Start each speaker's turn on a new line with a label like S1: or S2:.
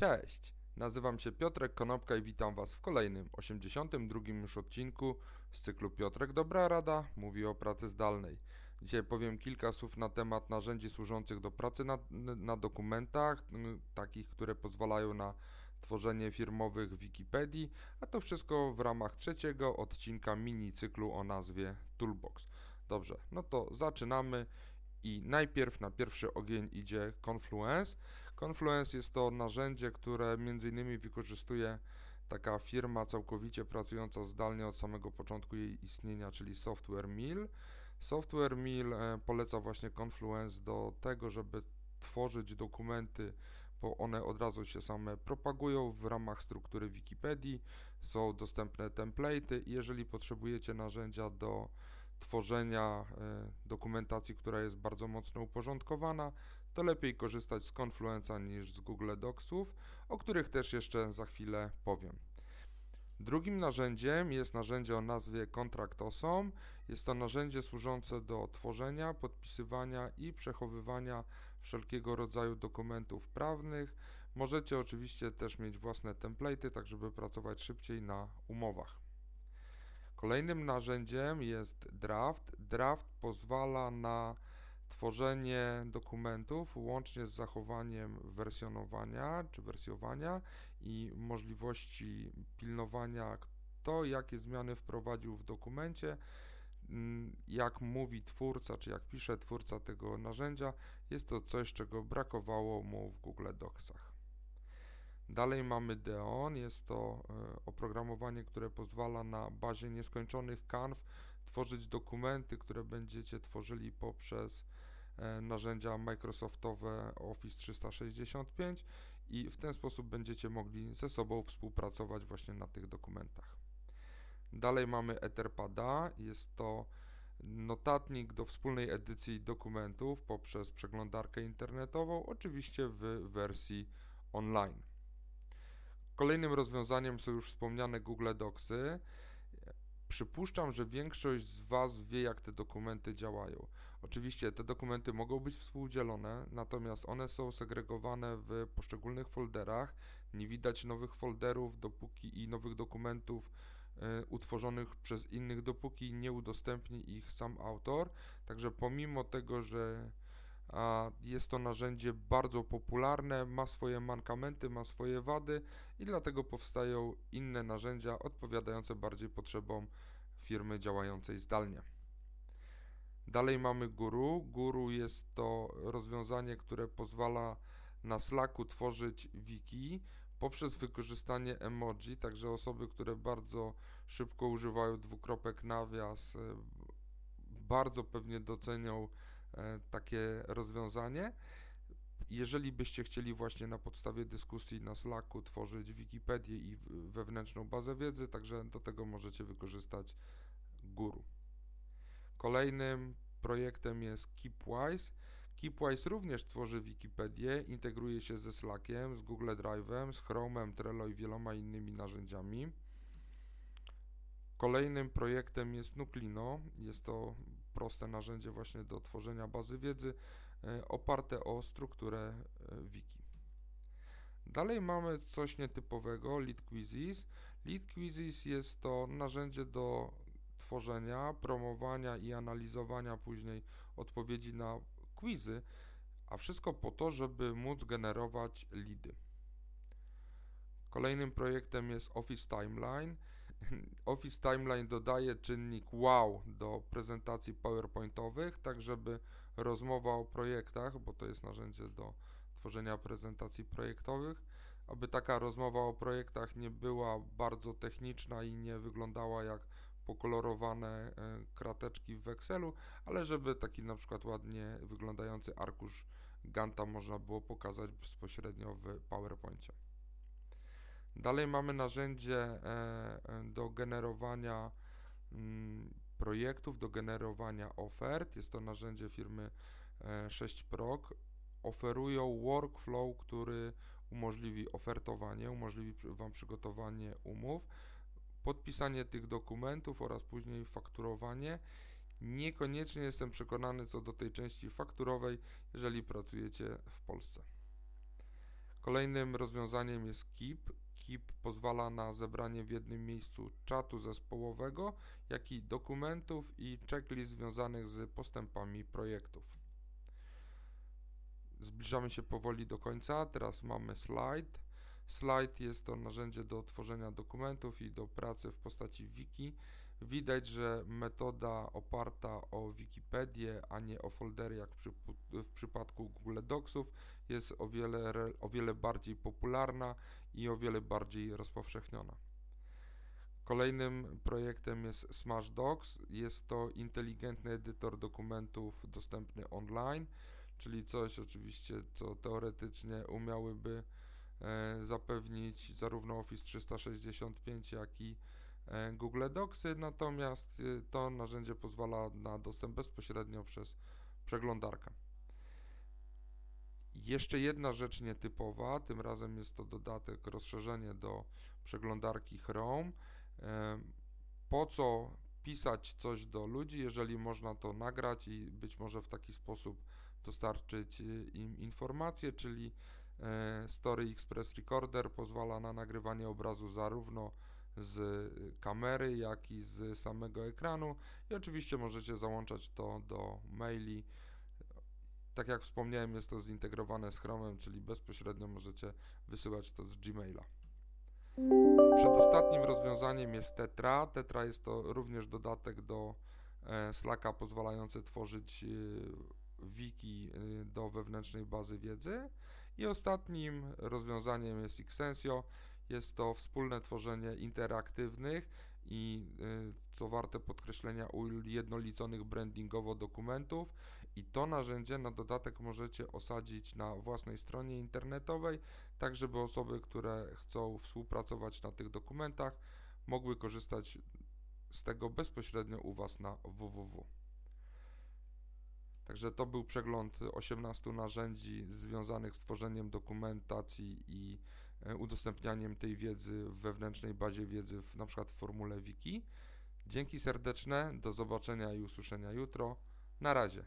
S1: Cześć! Nazywam się Piotrek Konopka i witam Was w kolejnym, 82 już odcinku z cyklu Piotrek Dobra Rada mówi o pracy zdalnej. Dzisiaj powiem kilka słów na temat narzędzi służących do pracy na, na dokumentach, takich, które pozwalają na tworzenie firmowych Wikipedii, a to wszystko w ramach trzeciego odcinka mini cyklu o nazwie Toolbox. Dobrze, no to zaczynamy i najpierw na pierwszy ogień idzie Confluence. Confluence jest to narzędzie, które między innymi wykorzystuje taka firma całkowicie pracująca zdalnie od samego początku jej istnienia, czyli Software Mill. Software Mill e, poleca właśnie Confluence do tego, żeby tworzyć dokumenty, bo one od razu się same propagują w ramach struktury Wikipedii, są dostępne template'y i jeżeli potrzebujecie narzędzia do tworzenia e, dokumentacji, która jest bardzo mocno uporządkowana, to lepiej korzystać z Confluenza niż z Google Docsów, o których też jeszcze za chwilę powiem. Drugim narzędziem jest narzędzie o nazwie Contract Awesome. Jest to narzędzie służące do tworzenia, podpisywania i przechowywania wszelkiego rodzaju dokumentów prawnych. Możecie oczywiście też mieć własne templaty, tak żeby pracować szybciej na umowach. Kolejnym narzędziem jest Draft. Draft pozwala na tworzenie dokumentów łącznie z zachowaniem wersjonowania czy wersjowania i możliwości pilnowania kto jakie zmiany wprowadził w dokumencie, mm, jak mówi twórca, czy jak pisze twórca tego narzędzia, jest to coś, czego brakowało mu w Google Docsach. Dalej mamy Deon, jest to e, oprogramowanie, które pozwala na bazie nieskończonych kanw tworzyć dokumenty, które będziecie tworzyli poprzez e, narzędzia Microsoftowe Office 365 i w ten sposób będziecie mogli ze sobą współpracować właśnie na tych dokumentach. Dalej mamy Etherpada, jest to notatnik do wspólnej edycji dokumentów poprzez przeglądarkę internetową, oczywiście w wersji online. Kolejnym rozwiązaniem są już wspomniane Google Docsy. Przypuszczam, że większość z Was wie, jak te dokumenty działają. Oczywiście te dokumenty mogą być współdzielone, natomiast one są segregowane w poszczególnych folderach. Nie widać nowych folderów dopóki i nowych dokumentów y, utworzonych przez innych, dopóki nie udostępni ich sam autor. Także pomimo tego, że jest to narzędzie bardzo popularne, ma swoje mankamenty, ma swoje wady i dlatego powstają inne narzędzia odpowiadające bardziej potrzebom firmy działającej zdalnie. Dalej mamy Guru. Guru jest to rozwiązanie, które pozwala na Slacku tworzyć wiki poprzez wykorzystanie emoji, także osoby, które bardzo szybko używają dwukropek nawias, bardzo pewnie docenią E, takie rozwiązanie. Jeżeli byście chcieli właśnie na podstawie dyskusji na Slacku tworzyć Wikipedię i wewnętrzną bazę wiedzy, także do tego możecie wykorzystać Guru. Kolejnym projektem jest Keepwise. Keepwise również tworzy Wikipedię, integruje się ze Slackiem, z Google Drive'em, z Chrome'em, Trello i wieloma innymi narzędziami. Kolejnym projektem jest Nuclino. Jest to proste narzędzie właśnie do tworzenia bazy wiedzy e, oparte o strukturę e, wiki. Dalej mamy coś nietypowego, Lead Quizzes. Lead Quizzes jest to narzędzie do tworzenia, promowania i analizowania później odpowiedzi na quizy, a wszystko po to, żeby móc generować lidy. Kolejnym projektem jest Office Timeline. Office Timeline dodaje czynnik wow do prezentacji PowerPointowych, tak żeby rozmowa o projektach, bo to jest narzędzie do tworzenia prezentacji projektowych, aby taka rozmowa o projektach nie była bardzo techniczna i nie wyglądała jak pokolorowane e, krateczki w Excelu, ale żeby taki na przykład ładnie wyglądający arkusz Ganta można było pokazać bezpośrednio w PowerPoincie. Dalej mamy narzędzie e, e, do generowania mm, projektów, do generowania ofert. Jest to narzędzie firmy 6PROG. E, Oferują workflow, który umożliwi ofertowanie, umożliwi Wam przygotowanie umów, podpisanie tych dokumentów oraz później fakturowanie. Niekoniecznie jestem przekonany co do tej części fakturowej, jeżeli pracujecie w Polsce. Kolejnym rozwiązaniem jest Keep. Keep pozwala na zebranie w jednym miejscu czatu zespołowego, jak i dokumentów i checklist związanych z postępami projektów. Zbliżamy się powoli do końca. Teraz mamy slide. Slide jest to narzędzie do tworzenia dokumentów i do pracy w postaci wiki. Widać, że metoda oparta o Wikipedię, a nie o foldery jak w, w przypadku Google Docsów jest o wiele, o wiele bardziej popularna i o wiele bardziej rozpowszechniona. Kolejnym projektem jest Smash Docs. Jest to inteligentny edytor dokumentów dostępny online, czyli coś oczywiście, co teoretycznie umiałyby e, zapewnić zarówno Office 365, jak i Google Docsy, natomiast e, to narzędzie pozwala na dostęp bezpośrednio przez przeglądarkę. Jeszcze jedna rzecz nietypowa, tym razem jest to dodatek, rozszerzenie do przeglądarki Chrome. Po co pisać coś do ludzi, jeżeli można to nagrać i być może w taki sposób dostarczyć im informacje, czyli e, Story Express Recorder pozwala na nagrywanie obrazu zarówno z kamery, jak i z samego ekranu i oczywiście możecie załączać to do maili tak jak wspomniałem, jest to zintegrowane z Chromem, czyli bezpośrednio możecie wysyłać to z Gmaila. Przedostatnim rozwiązaniem jest Tetra. Tetra jest to również dodatek do e, Slacka pozwalający tworzyć e, wiki e, do wewnętrznej bazy wiedzy. I ostatnim rozwiązaniem jest Extensio. Jest to wspólne tworzenie interaktywnych i co warte podkreślenia ujednoliconych brandingowo dokumentów i to narzędzie na dodatek możecie osadzić na własnej stronie internetowej, tak żeby osoby, które chcą współpracować na tych dokumentach, mogły korzystać z tego bezpośrednio u Was na www. Także to był przegląd 18 narzędzi związanych z tworzeniem dokumentacji i udostępnianiem tej wiedzy w wewnętrznej bazie wiedzy, w, na przykład w formule wiki. Dzięki serdeczne, do zobaczenia i usłyszenia jutro. Na razie.